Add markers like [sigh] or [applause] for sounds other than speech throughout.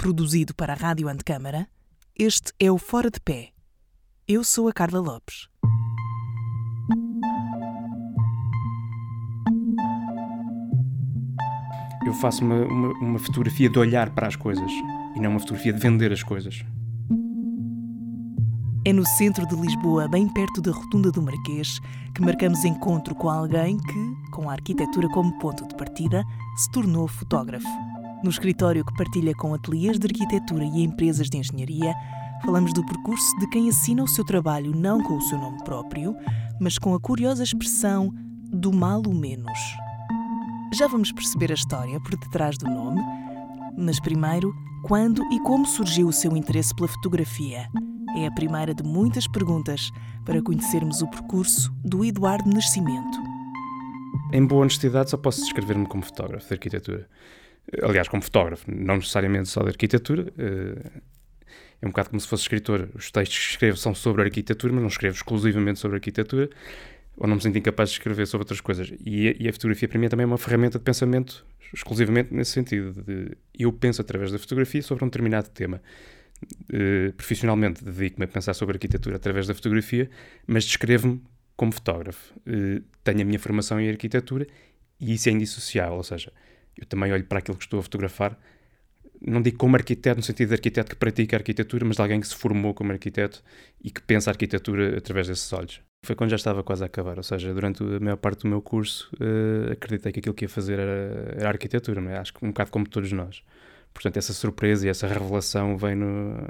Produzido para a Rádio Antecâmara, este é o Fora de Pé. Eu sou a Carla Lopes. Eu faço uma, uma, uma fotografia de olhar para as coisas e não uma fotografia de vender as coisas. É no centro de Lisboa, bem perto da Rotunda do Marquês, que marcamos encontro com alguém que, com a arquitetura como ponto de partida, se tornou fotógrafo. No escritório que partilha com ateliês de arquitetura e empresas de engenharia, falamos do percurso de quem assina o seu trabalho não com o seu nome próprio, mas com a curiosa expressão do mal o menos. Já vamos perceber a história por detrás do nome, mas primeiro, quando e como surgiu o seu interesse pela fotografia? É a primeira de muitas perguntas para conhecermos o percurso do Eduardo Nascimento. Em boa honestidade, só posso descrever-me como fotógrafo de arquitetura. Aliás, como fotógrafo, não necessariamente só de arquitetura. Eh, é um bocado como se fosse escritor. Os textos que escrevo são sobre arquitetura, mas não escrevo exclusivamente sobre arquitetura, ou não me sinto incapaz de escrever sobre outras coisas. E a, e a fotografia, para mim, é também uma ferramenta de pensamento exclusivamente nesse sentido. De, eu penso através da fotografia sobre um determinado tema. Uh, profissionalmente dedico-me a pensar sobre arquitetura através da fotografia, mas descrevo-me como fotógrafo. Uh, tenho a minha formação em arquitetura e isso é indissociável, ou seja, eu também olho para aquilo que estou a fotografar, não digo como arquiteto no sentido de arquiteto que pratica arquitetura, mas de alguém que se formou como arquiteto e que pensa a arquitetura através desses olhos. Foi quando já estava quase a acabar, ou seja, durante a maior parte do meu curso uh, acreditei que aquilo que ia fazer era, era arquitetura, é? acho que um bocado como todos nós. Portanto, essa surpresa e essa revelação vem, no,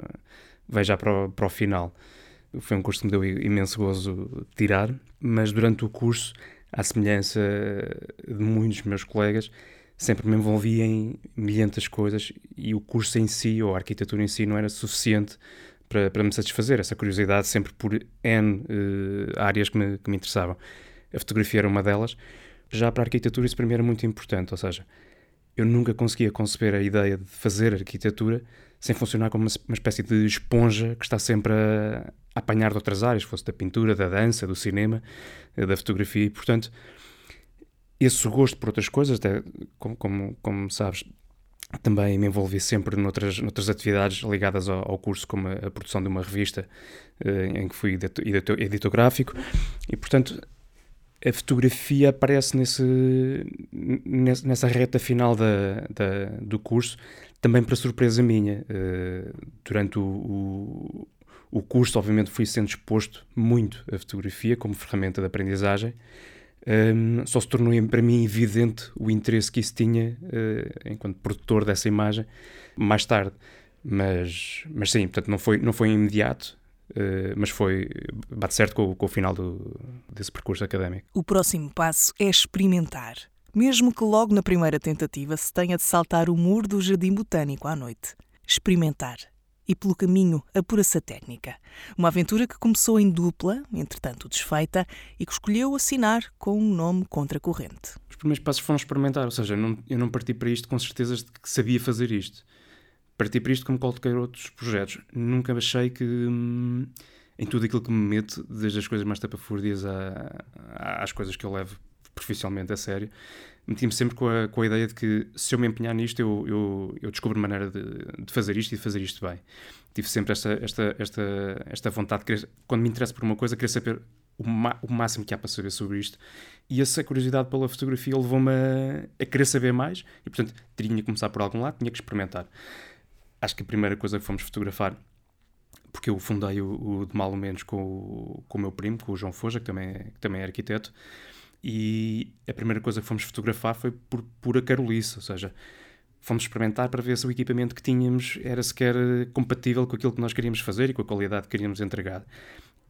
vem já para o, para o final. Foi um curso que me deu imenso gozo tirar, mas durante o curso, à semelhança de muitos meus colegas, sempre me envolvi em milhentas coisas e o curso em si, ou a arquitetura em si, não era suficiente para, para me satisfazer. Essa curiosidade sempre por N uh, áreas que me, que me interessavam. A fotografia era uma delas. Já para a arquitetura isso para mim era muito importante, ou seja, eu nunca conseguia conceber a ideia de fazer arquitetura sem funcionar como uma, uma espécie de esponja que está sempre a, a, apanhar de outras áreas, fosse da pintura, da dança, do cinema, eh, da fotografia, e portanto esse gosto por outras coisas, até, como, como, como sabes, também me envolvi sempre noutras, noutras atividades ligadas ao, ao curso, como a, a, produção de uma revista eh, em que fui editor, editor gráfico, e portanto a fotografia aparece nesse, nessa reta final da, da, do curso, também para surpresa minha. Uh, durante o, o, o, curso, obviamente, fui sendo exposto muito à fotografia como ferramenta de aprendizagem. Um, só se tornou para mim evidente o interesse que isso tinha uh, enquanto produtor dessa imagem mais tarde. Mas, mas sim, portanto, não foi, não foi imediato, Uh, mas foi bate certo com, com o final do, desse percurso académico. O próximo passo é experimentar. Mesmo que logo na primeira tentativa se tenha de saltar o muro do jardim botânico à noite. Experimentar. E pelo caminho a técnica. Uma aventura que começou em dupla, entretanto desfeita, e que escolheu assinar com um nome contracorrente. Os primeiros passos foram experimentar, ou seja, eu não, eu não parti para isto com certezas de que sabia fazer isto parti para isto como qualquer outros projetos. Nunca achei que hum, em tudo aquilo que me meto, desde as coisas mais tapafúrdias às coisas que eu levo profissionalmente a sério, meti-me sempre com a, com a ideia de que se eu me empenhar nisto, eu, eu, eu descubro maneira de, de, fazer isto e de fazer isto bem. Tive sempre esta, esta, esta, esta vontade de querer, quando me interessa por uma coisa, querer saber o, o máximo que há para saber sobre isto. E essa curiosidade pela fotografia levou-me a, a querer saber mais e, portanto, tinha que começar por algum lado, tinha que experimentar acho que a primeira coisa que fomos fotografar, porque eu fundei o, o de mal ou menos com o, com o meu primo, com o João Foja, que também, é, que também é arquiteto, e a primeira coisa que fomos fotografar foi por pura carolice, ou seja, fomos experimentar para ver se o equipamento que tínhamos era sequer compatível com aquilo que nós queríamos fazer e com a qualidade que queríamos entregar.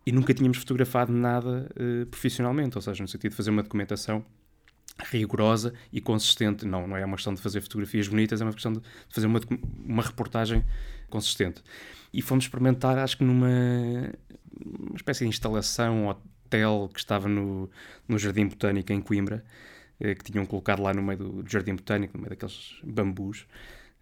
E nunca tínhamos fotografado nada uh, profissionalmente, ou seja, no sentido de fazer uma documentação rigorosa e consistente. Não, não é uma questão de fazer fotografias bonitas, é uma questão de fazer uma, uma reportagem consistente. E fomos experimentar, acho que numa uma espécie de instalação, hotel que estava no, no Jardim Botânico em Coimbra, eh, que tinham colocado lá no meio do Jardim Botânico, no meio daqueles bambus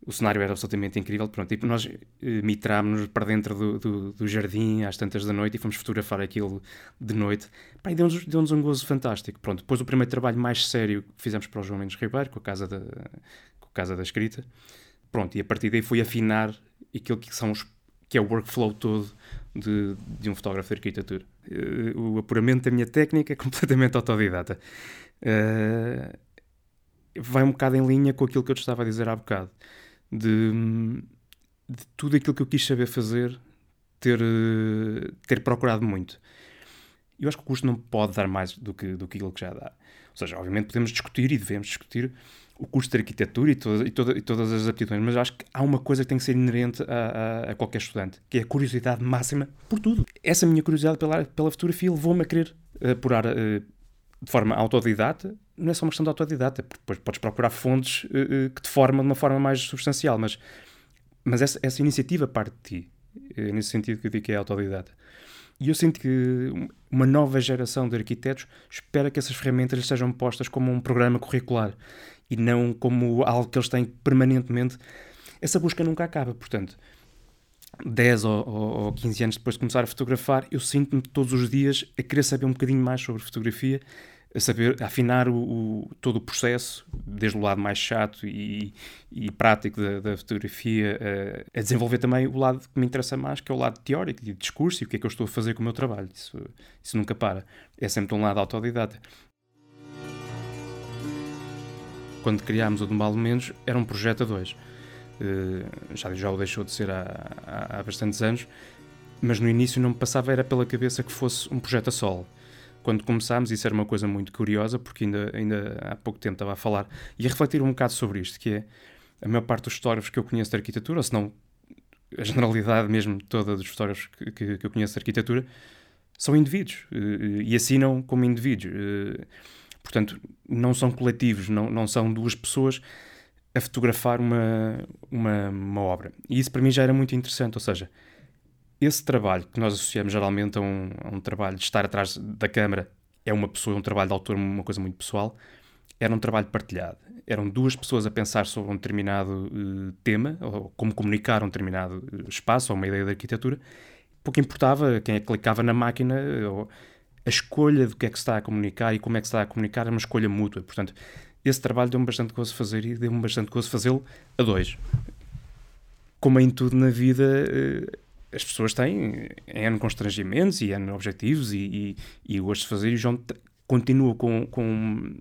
o cenário era absolutamente incrível. Pronto, e nós eh, mitrámos-nos para dentro do, do, do, jardim às tantas da noite e fomos fotografar aquilo de noite. Pá, deu-nos deu um gozo fantástico. Pronto, depois o primeiro trabalho mais sério que fizemos para o João Mendes Ribeiro, com a Casa da, com a casa da Escrita, Pronto, e a partir daí fui afinar aquilo que, são os, que é o workflow todo de, de um fotógrafo de arquitetura. Uh, o apuramento da minha técnica é completamente [laughs] autodidata. Uh, vai um bocado em linha com aquilo que eu te estava a dizer há bocado. De, de tudo aquilo que eu quis saber fazer, ter, uh, ter procurado muito. Eu acho que o curso não pode dar mais do que, do que aquilo que já dá. Ou seja, obviamente podemos discutir e devemos discutir o curso de arquitetura e, toda, e, toda, e, todas as aptidões, mas acho que há uma coisa que tem que ser inerente a, a, a, qualquer estudante, que é a curiosidade máxima por tudo. Essa minha curiosidade pela, pela fotografia levou-me a querer apurar uh, de forma autodidata. Não é só uma questão de autodidata, depois podes procurar fontes uh, uh, que te formam de uma forma mais substancial, mas, mas essa, essa iniciativa parte de ti. É nesse sentido que eu digo que é autodidata. E eu sinto que uma nova geração de arquitetos espera que essas ferramentas sejam postas como um programa curricular e não como algo que eles têm permanentemente. Essa busca nunca acaba, portanto, 10 ou, ou 15 anos depois de começar a fotografar, eu sinto-me todos os dias a querer saber um bocadinho mais sobre fotografia a saber a afinar o, o, todo o processo, desde o lado mais chato e, e prático da, da fotografia, a, a, desenvolver também o lado que me interessa mais, que é o lado teórico, de discurso e o que é que eu estou a fazer com o meu trabalho. Isso, isso nunca para. É sempre um lado autodidata. Quando criámos o do Mal Menos, era um projeto a dois. Uh, já, já o deixou de ser há, há, bastantes anos, mas no início não me passava era pela cabeça que fosse um projeto a solo quando começámos, isso era uma coisa muito curiosa, porque ainda, ainda há pouco tempo estava a falar e a refletir um bocado sobre isto, que é a maior parte dos fotógrafos que eu conheço de arquitetura, ou se não a generalidade mesmo toda dos fotógrafos que, que, que eu conheço de arquitetura, são indivíduos eh, e assinam como indivíduos. Eh, portanto, não são coletivos, não, não são duas pessoas a fotografar uma, uma, uma obra. E isso para mim já era muito interessante, ou seja, esse trabalho que nós associamos geralmente a um, a um, trabalho de estar atrás da câmara é uma pessoa, um trabalho de autor, uma coisa muito pessoal, era um trabalho partilhado. Eram duas pessoas a pensar sobre um determinado uh, tema, ou como comunicar um determinado uh, espaço, ou uma ideia de arquitetura. Pouco importava quem é que clicava na máquina, ou a escolha do que é que se está a comunicar e como é que se está a comunicar é uma escolha mútua. Portanto, esse trabalho deu-me bastante gozo fazer e deu-me bastante gozo fazê-lo a dois. Como em tudo na vida, uh, as pessoas têm N constrangimentos e N objetivos e, e, e gosto de fazer e o João continua com, com,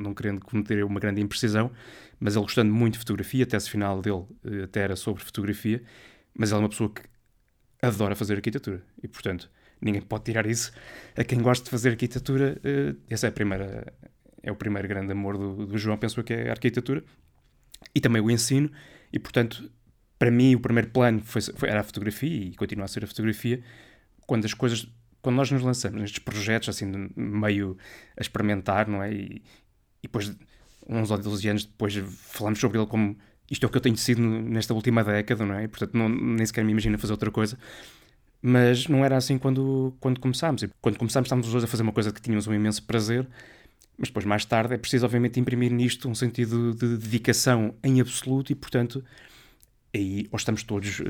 não querendo cometer uma grande imprecisão, mas ele gostando muito de fotografia, até esse final dele eh, até era sobre fotografia, mas ele é uma pessoa que adora fazer arquitetura e, portanto, ninguém pode tirar isso a quem gosta de fazer arquitetura. Eh, esse é, a primeira, é o primeiro grande amor do, do João, penso que é a arquitetura e também o ensino, e, portanto, para mim o primeiro plano foi, foi, era a fotografia e continua a ser a fotografia. Quando as coisas, quando nós nos lançamos nestes projetos assim meio a experimentar, não é? E, e depois uns ou 12 anos depois falamos sobre ele como isto é o que eu tenho sido nesta última década, não é? Portanto não, nem sequer me imagino fazer outra coisa. Mas não era assim quando, quando começámos. E quando começámos estávamos os dois a fazer uma coisa que tínhamos um imenso prazer, mas depois mais tarde é preciso obviamente imprimir nisto um sentido de dedicação em absoluto e portanto aí ou estamos todos uh,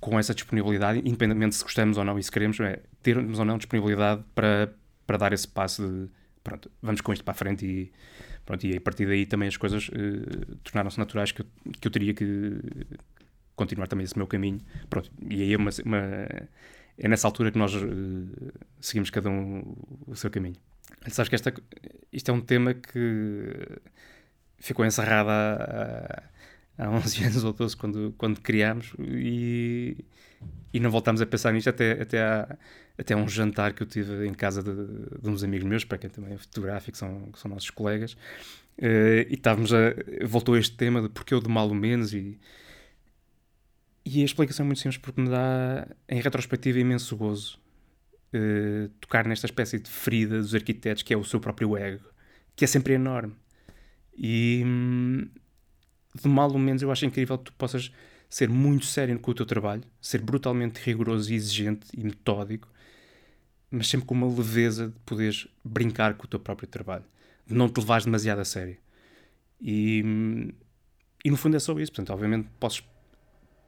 com essa disponibilidade, independentemente se gostamos ou não e se queremos, é, termos ou não disponibilidade para, para dar esse passo de pronto, vamos com isto para a frente e, pronto, e a partir daí também as coisas uh, tornaram-se naturais que eu, que eu teria que continuar também esse meu caminho. Pronto, e aí é, uma, uma é nessa altura que nós uh, seguimos cada um o seu caminho. Sabes que esta, isto é um tema que ficou encerrado há, há 11 [laughs] anos ou 12 quando, quando criámos e, e não voltámos a pensar nisto até, até, até um jantar que eu tive em casa de, de uns amigos meus, para quem também é fotográfico, são, são nossos colegas, uh, e estávamos a... voltou este tema de porque eu de mal menos e... E a explicação é muito simples porque me dá, em retrospectiva, imenso gozo uh, tocar nesta espécie de ferida dos arquitetos que é o seu próprio ego, que é sempre enorme. E, hum, de mal ou menos, eu acho incrível que tu possas ser muito sério com o teu trabalho, ser brutalmente rigoroso e exigente e metódico, mas sempre com uma leveza de poderes brincar com o teu próprio trabalho, de não te levares demasiado a sério. E, e no fundo é só isso. Portanto, obviamente posso,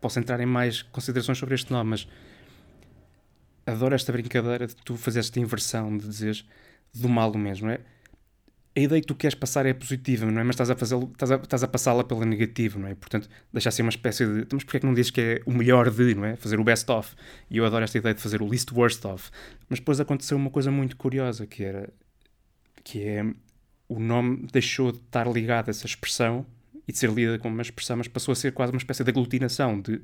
posso entrar em mais considerações sobre este nome, mas adoro esta brincadeira de tu fazer esta inversão, de dizeres do mal mesmo, é? a ideia que tu queres passar é positiva, não é? Mas estás a, estás a, estás a passá-la pela negativa, não é? Portanto, deixar ser uma espécie de. Mas porquê é que não dizes que é o melhor de, não é? Fazer o best of. E eu adoro esta ideia de fazer o least worst of. Mas depois aconteceu uma coisa muito curiosa, que era. que é. o nome deixou de estar ligado a essa expressão e de ser lida como uma expressão, mas passou a ser quase uma espécie de aglutinação, de.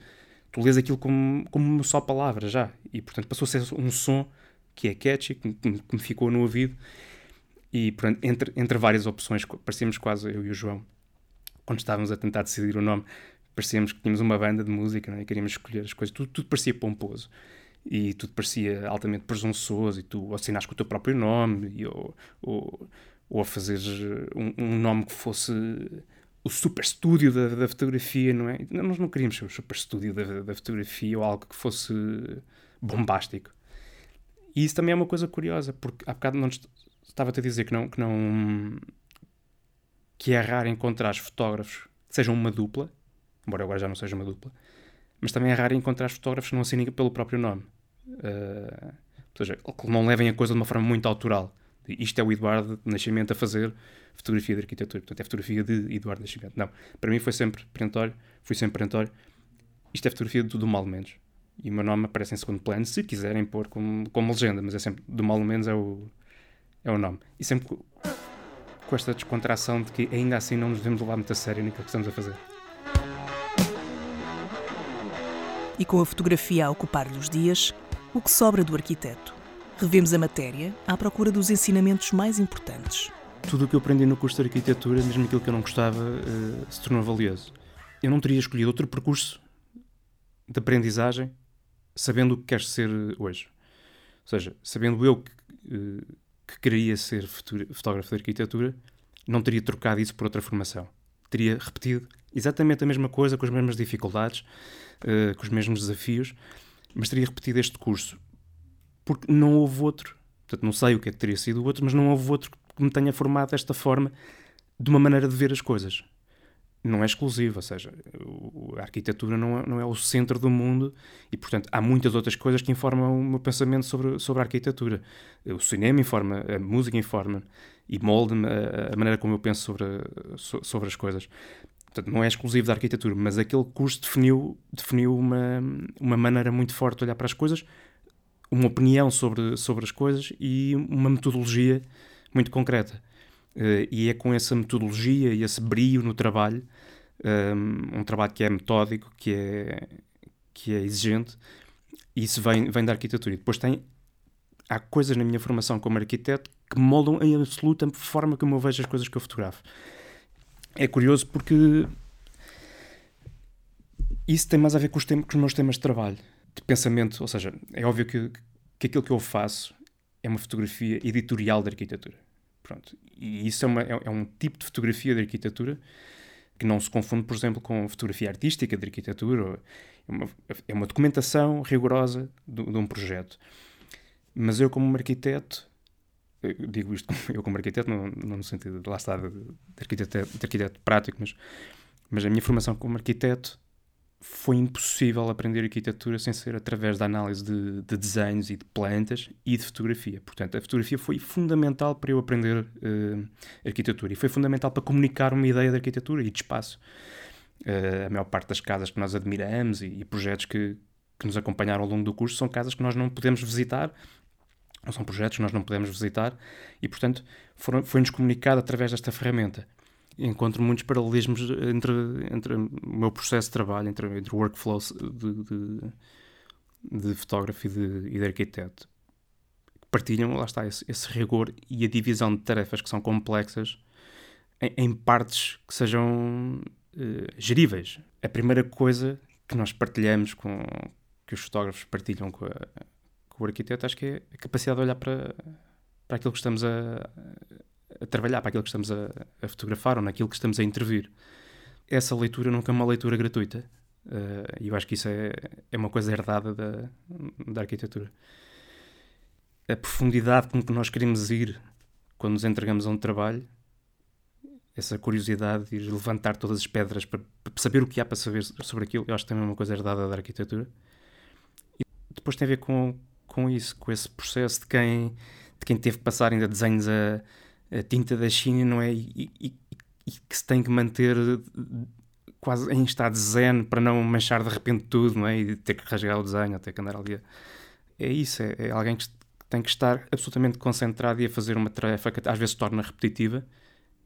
tu lês aquilo como, como só palavra já. E portanto passou a ser um som que é catchy, que, que me ficou no ouvido e pronto, entre, entre várias opções, parecíamos quase eu e o João, quando estávamos a tentar decidir o nome, parecíamos que tínhamos uma banda de música é? e queríamos escolher as coisas. Tudo, tudo parecia pomposo e tudo parecia altamente presunçoso e tu assinaste com o teu próprio nome e, ou, ou, ou a fazeres um, um, nome que fosse o super estúdio da, da, fotografia, não é? Nós não queríamos ser o super estúdio da, da fotografia ou algo que fosse bombástico. E isso também é uma coisa curiosa, porque há bocado não, estava-te a dizer que não, que não. que é raro encontrar fotógrafos que sejam uma dupla, embora agora já não seja uma dupla, mas também é raro encontrar fotógrafos que não assinem pelo próprio nome. Uh, ou seja, que não levem a coisa de uma forma muito autoral. Isto é o Eduardo Nascimento a fazer fotografia de arquitetura. Portanto, é fotografia de Eduardo Nascimento. Não, para mim foi sempre perentório, fui sempre perentório. Isto é fotografia do, do Mal Menos. E o meu nome aparece em segundo plano, se quiserem pôr como, como legenda, mas é sempre do Mal Menos é o, é o nome. E sempre com esta descontração de que ainda assim não nos devemos levar muito a sério naquilo que estamos a fazer. E com a fotografia a ocupar-lhe os dias, o que sobra do arquiteto? Revemos a matéria à procura dos ensinamentos mais importantes. Tudo o que eu aprendi no curso de arquitetura, mesmo aquilo que eu não gostava, uh, se tornou valioso. Eu não teria escolhido outro percurso de aprendizagem sabendo o que queres ser hoje. Ou seja, sabendo eu que, uh, que queria ser fotógrafo de arquitetura, não teria trocado isso por outra formação. Teria repetido exatamente a mesma coisa, com as mesmas dificuldades, com os mesmos desafios, mas teria repetido este curso. Porque não houve outro. Portanto, não sei o que é que teria sido o outro, mas não houve outro que me tenha formado desta forma, de uma maneira de ver as coisas não é exclusivo, ou seja, a arquitetura não é, não é o centro do mundo e, portanto, há muitas outras coisas que informam o meu pensamento sobre, sobre a arquitetura. O cinema informa, a música informa e molda-me a, a, maneira como eu penso sobre, sobre as coisas. Portanto, não é exclusivo da arquitetura, mas aquele curso definiu, definiu uma, uma maneira muito forte de olhar para as coisas, uma opinião sobre, sobre as coisas e uma metodologia muito concreta. Uh, e é com essa metodologia e esse brio no trabalho, um, ehm, um, trabalho que é metódico, que é, que é exigente, e isso vem, vem da arquitetura. E depois tem, há coisas na minha formação como arquiteto que moldam em absoluta forma como eu vejo as coisas que eu fotografo. É curioso porque isso tem mais a ver com os, com os meus temas de trabalho, de pensamento, ou seja, é óbvio que, que aquilo que eu faço é uma fotografia editorial da arquitetura. Pronto. E isso é, uma, é, é, um tipo de fotografia de arquitetura que não se confunde, por exemplo, com fotografia artística de arquitetura. É uma, é uma documentação rigorosa de, de, um projeto. Mas eu, como arquiteto, eu digo isto eu como arquiteto, não, não no sentido de lá está de, de, arquiteto, de arquiteto prático, mas, mas a minha formação como arquiteto foi impossível aprender arquitetura sem ser através da análise de, de, desenhos e de plantas e de fotografia. Portanto, a fotografia foi fundamental para eu aprender uh, arquitetura e foi fundamental para comunicar uma ideia de arquitetura e de espaço. Uh, a maior parte das casas que nós admiramos e, e projetos que, que nos acompanharam ao longo do curso são casas que nós não podemos visitar, não são projetos que nós não podemos visitar e, portanto, foi-nos comunicado através desta ferramenta encontro muitos paralelismos entre, entre o meu processo de trabalho, entre, entre workflows de, de, de fotógrafo e de, e de arquiteto. Partilham, lá está, esse, esse, rigor e a divisão de tarefas que são complexas em, em partes que sejam uh, geríveis. A primeira coisa que nós partilhamos com que os fotógrafos partilham com, a, com o arquiteto, acho que é a capacidade de olhar para, para aquilo que estamos a, a trabalhar para aquilo que estamos a, a, fotografar ou naquilo que estamos a intervir. Essa leitura nunca é uma leitura gratuita. Uh, e eu acho que isso é, é uma coisa herdada da, da arquitetura. A profundidade com que nós queremos ir quando nos entregamos a um trabalho, essa curiosidade de ir levantar todas as pedras para, para saber o que há para saber sobre aquilo, eu acho que também é uma coisa herdada da arquitetura. E depois tem a ver com, com isso, com esse processo de quem, de quem teve que passar ainda desenhos a a tinta da China, não é? E, e, e, que se tem que manter quase em estado zen para não manchar de repente tudo, não é? E ter que rasgar o desenho, ter que andar ali. É isso, é, é alguém que tem que estar absolutamente concentrado e a fazer uma tarefa que às vezes torna repetitiva,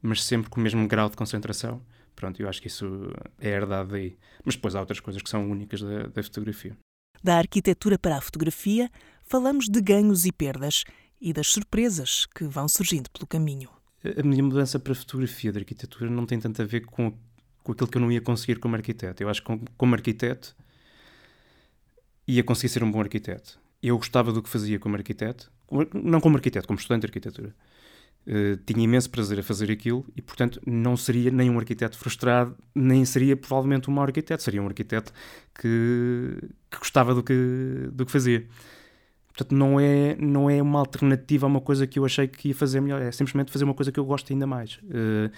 mas sempre com o mesmo grau de concentração. Pronto, eu acho que isso é herdado daí. Mas depois há outras coisas que são únicas da, da fotografia. Da arquitetura para a fotografia, falamos de ganhos e perdas e das surpresas que vão surgindo pelo caminho. A minha mudança para a fotografia da arquitetura não tem tanto a ver com com aquilo que eu não ia conseguir como arquiteto. Eu acho que como arquiteto ia conseguir ser um bom arquiteto. Eu gostava do que fazia como arquiteto, não como arquiteto, como estudante de arquitetura. Uh, tinha imenso prazer a fazer aquilo e, portanto, não seria nem um arquiteto frustrado, nem seria provavelmente um mau arquiteto. Seria um arquiteto que, que gostava do que, do que fazia. Portanto, não é, não é uma alternativa a uma coisa que eu achei que ia fazer melhor. É simplesmente fazer uma coisa que eu gosto ainda mais. Uh,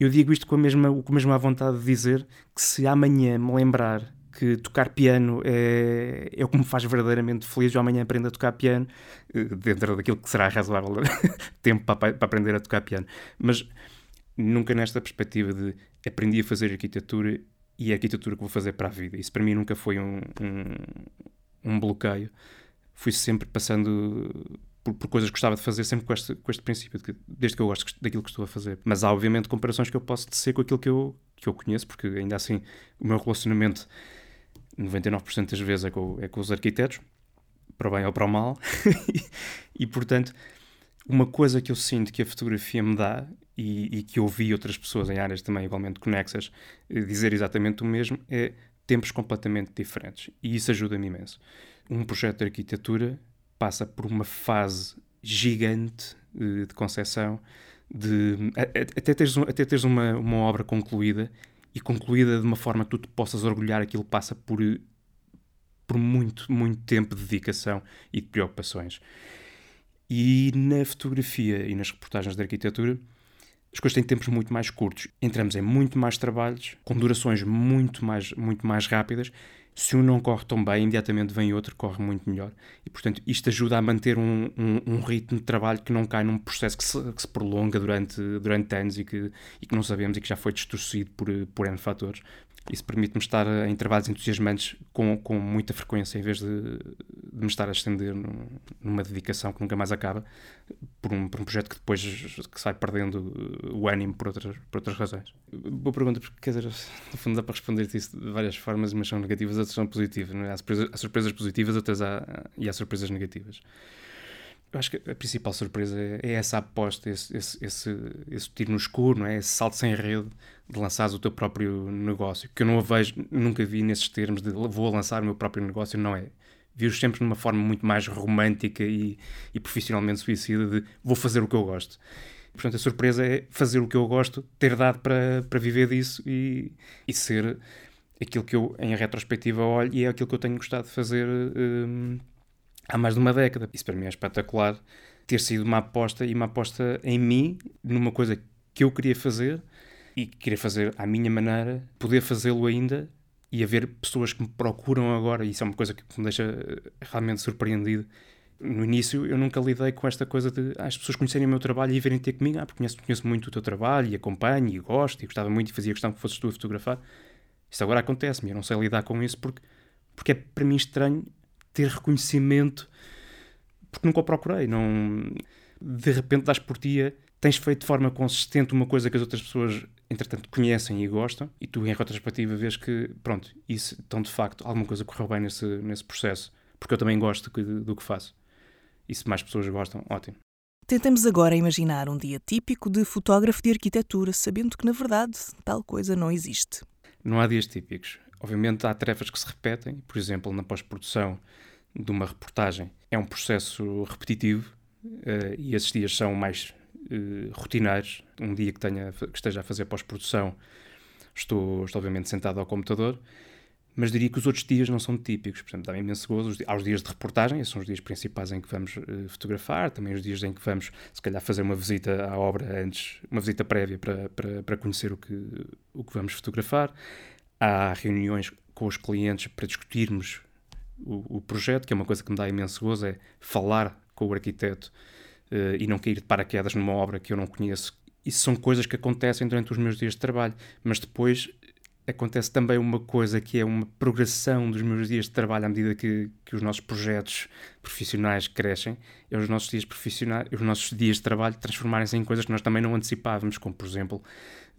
eu digo isto com a, mesma, com a mesma vontade de dizer que se amanhã me lembrar que tocar piano é, é o que me faz verdadeiramente feliz, eu amanhã aprendo a tocar piano, eh, dentro daquilo que será razoável [laughs] tempo para, para aprender a tocar piano. Mas nunca nesta perspectiva de aprendi a fazer arquitetura e é a arquitetura que vou fazer para a vida. Isso para mim nunca foi um, um, um bloqueio. Fui sempre passando por, por, coisas que gostava de fazer, sempre com este, com este princípio, de que, desde que eu gosto daquilo que estou a fazer. Mas há, obviamente, comparações que eu posso tecer com aquilo que eu, que eu conheço, porque ainda assim o meu relacionamento, 99% das vezes, é com, é com os arquitetos, para o bem ou para o mal, [laughs] e, portanto, uma coisa que eu sinto que a fotografia me dá e, e, que eu vi outras pessoas em áreas também igualmente conexas eh, dizer exatamente o mesmo é tempos completamente diferentes e isso ajuda-me imenso. Um projeto de arquitetura passa por uma fase gigante de, de concepção, de, até teres, até teres uma, uma obra concluída e concluída de uma forma que tu te possas orgulhar, aquilo passa por, por muito, muito tempo de dedicação e de preocupações. E na fotografia e nas reportagens de arquitetura, as coisas têm tempos muito mais curtos. Entramos em muito mais trabalhos, com durações muito mais, muito mais rápidas se um não corre tão bem, imediatamente vem outro que corre muito melhor. E, portanto, isto ajuda a manter um, um, um ritmo de trabalho que não cai num processo que se, que se, prolonga durante, durante anos e que, e que não sabemos e que já foi distorcido por, por N fatores. Isso permite-me estar em trabalhos entusiasmantes com, com muita frequência, em vez de, de me estar a estender numa dedicação que nunca mais acaba, por um, por um projeto que depois que sai perdendo o ânimo por outras, por outras razões. Boa pergunta, porque quer dizer, [laughs] no fundo dá para responder isso de várias formas, mas são negativas, outras são positivas. É? há, surpresas, há surpresas positivas outras há, e há surpresas negativas eu acho que a principal surpresa é, é essa aposta, esse, esse, esse, esse, tiro no escuro, não é? esse salto sem rede de lançares o teu próprio negócio, que eu não a vejo, nunca vi nesses termos de vou lançar o meu próprio negócio, não é? Vi-os sempre numa forma muito mais romântica e, e profissionalmente suicida de vou fazer o que eu gosto. Portanto, a surpresa é fazer o que eu gosto, ter dado para, para viver disso e, e ser aquilo que eu, em retrospectiva, olho e é aquilo que eu tenho gostado de fazer. Hum, há mais de uma década. Isso para mim é espetacular. Ter sido uma aposta e uma aposta em mim, numa coisa que eu queria fazer e que queria fazer à minha maneira, poder fazê-lo ainda e haver pessoas que me procuram agora. E isso é uma coisa que me deixa eh, realmente surpreendido. No início eu nunca lidei com esta coisa de ah, as pessoas conhecerem o meu trabalho e virem ter comigo, ah, porque conheço, conheço muito o teu trabalho e acompanho e gosto e gostava muito e fazia questão que fosses tu a fotografar. Isso agora acontece-me, eu não sei lidar com isso porque, porque é para mim estranho ter reconhecimento porque nunca o procurei. Não, de repente das por ti, tens feito de forma consistente uma coisa que as outras pessoas, entretanto, conhecem e gostam, e tu, em retrospectiva, vês que, pronto, isso, então de facto, alguma coisa correu bem nesse, nesse processo, porque eu também gosto do, do que faço. E se mais pessoas gostam, ótimo. Tentamos agora imaginar um dia típico de fotógrafo de arquitetura, sabendo que, na verdade, tal coisa não existe. Não há dias típicos. Obviamente há tarefas que se repetem, por exemplo, na pós-produção de uma reportagem é um processo repetitivo uh, e esses dias são mais uh, rotineiros. Um dia que, tenha, que esteja a fazer pós-produção, estou, estou obviamente sentado ao computador, mas diria que os outros dias não são típicos. Portanto, dá-me imenso gozo. Há os dias de reportagem, esses são os dias principais em que vamos uh, fotografar, também os dias em que vamos, se calhar, fazer uma visita à obra antes, uma visita prévia para, para, para conhecer o que, o que vamos fotografar há reuniões com os clientes para discutirmos o, o, projeto, que é uma coisa que me dá imenso gozo, é falar com o arquiteto uh, e não cair de paraquedas numa obra que eu não conheço. Isso são coisas que acontecem durante os meus dias de trabalho, mas depois acontece também uma coisa que é uma progressão dos meus dias de trabalho à medida que, que os nossos projetos profissionais crescem, é os nossos dias profissionais, os nossos dias de trabalho transformarem-se em coisas que nós também não antecipávamos, como por exemplo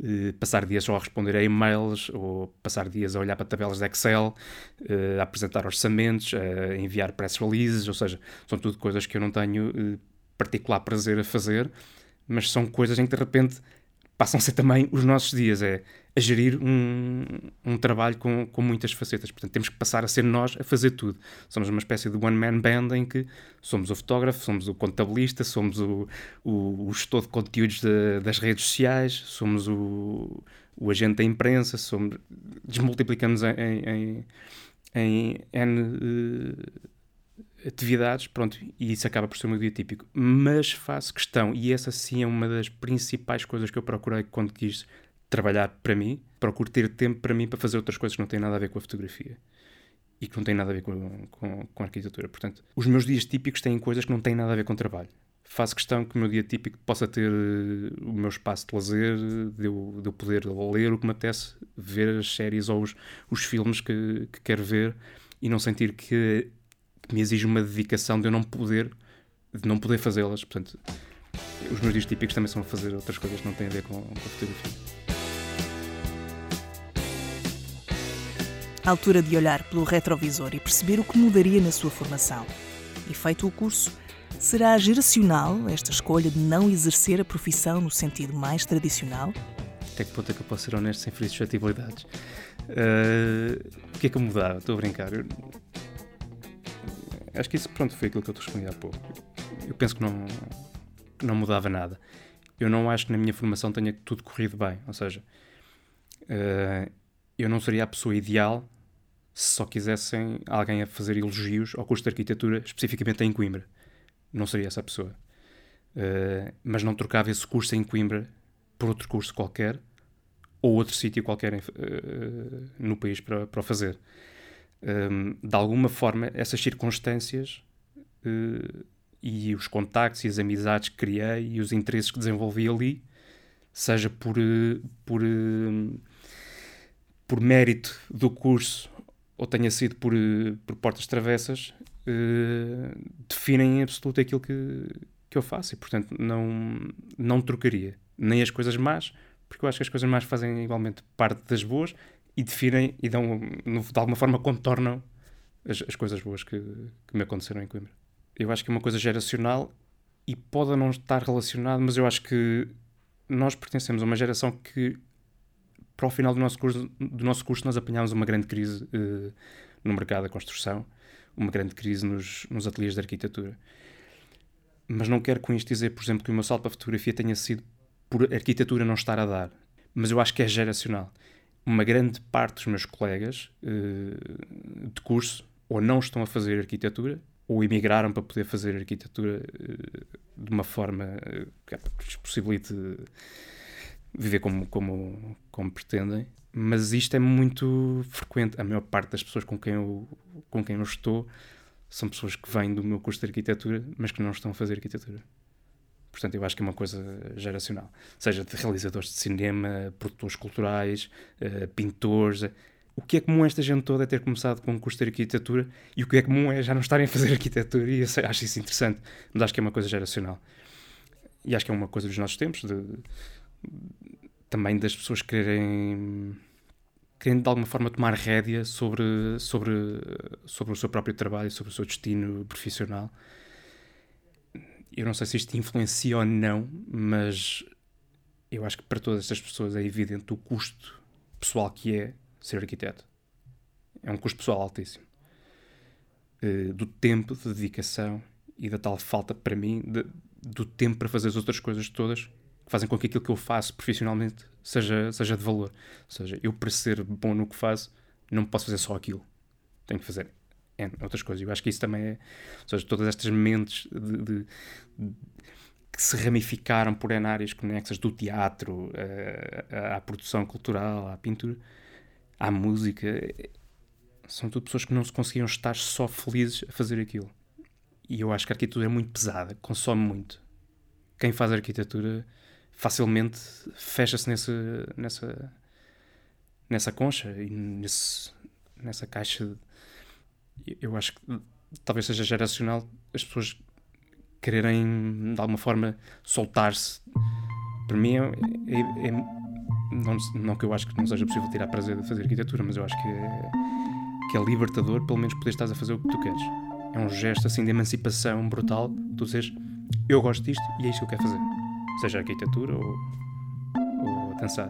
eh, passar dias só a responder a e-mails ou passar dias a olhar para tabelas de Excel, eh, a apresentar orçamentos, a enviar press releases, ou seja, são tudo coisas que eu não tenho particular prazer a fazer, mas são coisas em que de repente passam a ser também os nossos dias, é a gerir um, um trabalho com, com muitas facetas. Portanto, temos que passar a ser nós a fazer tudo. Somos uma espécie de one-man band em que somos o fotógrafo, somos o contabilista, somos o, o, o gestor de conteúdos de, das redes sociais, somos o, o agente da imprensa, somos, desmultiplicamos em, em, em N uh, atividades, pronto, e isso acaba por ser o meu dia típico. Mas faço questão, e essa sim é uma das principais coisas que eu procurei quando quis trabalhar para mim, procuro ter tempo para mim para fazer outras coisas que não têm nada a ver com a fotografia e que não têm nada a ver com, com, com a arquitetura. Portanto, os meus dias típicos têm coisas que não têm nada a ver com trabalho. Faço questão que o meu dia típico possa ter uh, o meu espaço de lazer, de eu, de eu poder ler o que me apetece, ver as séries ou os, os filmes que, que quero ver e não sentir que me exige uma dedicação de eu não poder, de não poder fazê-las. Portanto, os meus dias típicos também são a fazer outras coisas que não têm a ver com, com a fotografia. altura de olhar pelo retrovisor e perceber o que mudaria na sua formação. E feito o curso, será geracional esta escolha de não exercer a profissão no sentido mais tradicional? Até que ponto é que eu posso ser honesto sem ferir suscetibilidades? Uh, o que é que eu mudava? Estou a brincar. Eu... Acho que isso, pronto, foi aquilo que eu te respondi há pouco. Eu penso que não, não mudava nada. Eu não acho que na minha formação tenha tudo corrido bem. Ou seja, uh, eu não seria a pessoa ideal se só quisessem alguém a fazer elogios ao curso de arquitetura, especificamente em Coimbra. Não seria essa pessoa. Uh, mas não trocava esse curso em Coimbra por outro curso qualquer ou outro sítio qualquer uh, no país para, para o fazer. Um, de alguma forma, essas circunstâncias uh, e os contactos e as amizades que criei e os interesses que desenvolvi ali, seja por, por, por mérito do curso ou tenha sido por, eh, por portas travessas, uh, definem em absoluto aquilo que, que eu faço e, portanto, não, não trocaria nem as coisas más, porque eu acho que as coisas más fazem igualmente parte das boas e definem e dão, de alguma forma, contornam as, as coisas boas que, que me aconteceram em Coimbra. Eu acho que é uma coisa geracional e pode não estar relacionado, mas eu acho que nós pertencemos a uma geração que para o final do nosso curso, do nosso curso nós apanhámos uma grande crise uh, no mercado da construção, uma grande crise nos, nos ateliês de arquitetura. Mas não quero com isto dizer, por exemplo, que o meu salto para a fotografia tenha sido por arquitetura não estar a dar. Mas eu acho que é geracional. Uma grande parte dos meus colegas uh, de curso ou não estão a fazer arquitetura ou emigraram para poder fazer arquitetura uh, de uma forma que lhes possibilite viver como, como, como pretendem, mas isto é muito frequente. A maior parte das pessoas com quem eu, com quem eu estou são pessoas que vêm do meu curso de arquitetura, mas que não estão a fazer arquitetura. Portanto, eu acho que é uma coisa geracional. Seja de realizadores de cinema, produtores culturais, uh, pintores. O que é comum esta gente toda é ter começado com um curso de arquitetura e o que é comum é já não estarem a fazer [laughs] arquitetura e eu acho isso interessante. Mas acho que é uma coisa geracional. E acho que é uma coisa dos nossos tempos, de, também das pessoas quererem, querendo de alguma forma tomar rédea sobre, sobre, sobre o seu próprio trabalho, sobre o seu destino profissional. Eu não sei se isto influencia ou não, mas eu acho que para todas estas pessoas é evidente o custo pessoal que é ser arquiteto. É um custo pessoal altíssimo. Uh, do tempo, de dedicação e da tal falta para mim de, do tempo para fazer as outras coisas todas que fazem com que aquilo que eu faço profissionalmente seja, seja de valor. Ou seja, eu para ser bom no que faço, não posso fazer só aquilo. Tenho que fazer outras coisas. Eu acho que isso também é. Ou seja, todas estas mentes de, de, de, que se ramificaram por áreas conexas do teatro à, à produção cultural, à pintura, à música, são tudo pessoas que não se conseguiam estar só felizes a fazer aquilo. E eu acho que a arquitetura é muito pesada, consome muito quem faz arquitetura facilmente fecha-se nesse, nessa, nessa concha e nesse, nessa caixa. Eu acho que talvez seja geracional as pessoas quererem de alguma forma soltar-se. Para mim, é, é, é, não, não que eu acho que não seja possível tirar prazer de fazer arquitetura, mas eu acho que é, que é libertador, pelo menos poder estar a fazer o que tu queres. É um gesto assim de emancipação brutal. Tu dizes, eu gosto disto e é isto que eu quero fazer. Seja arquitetura ou, ou dançar.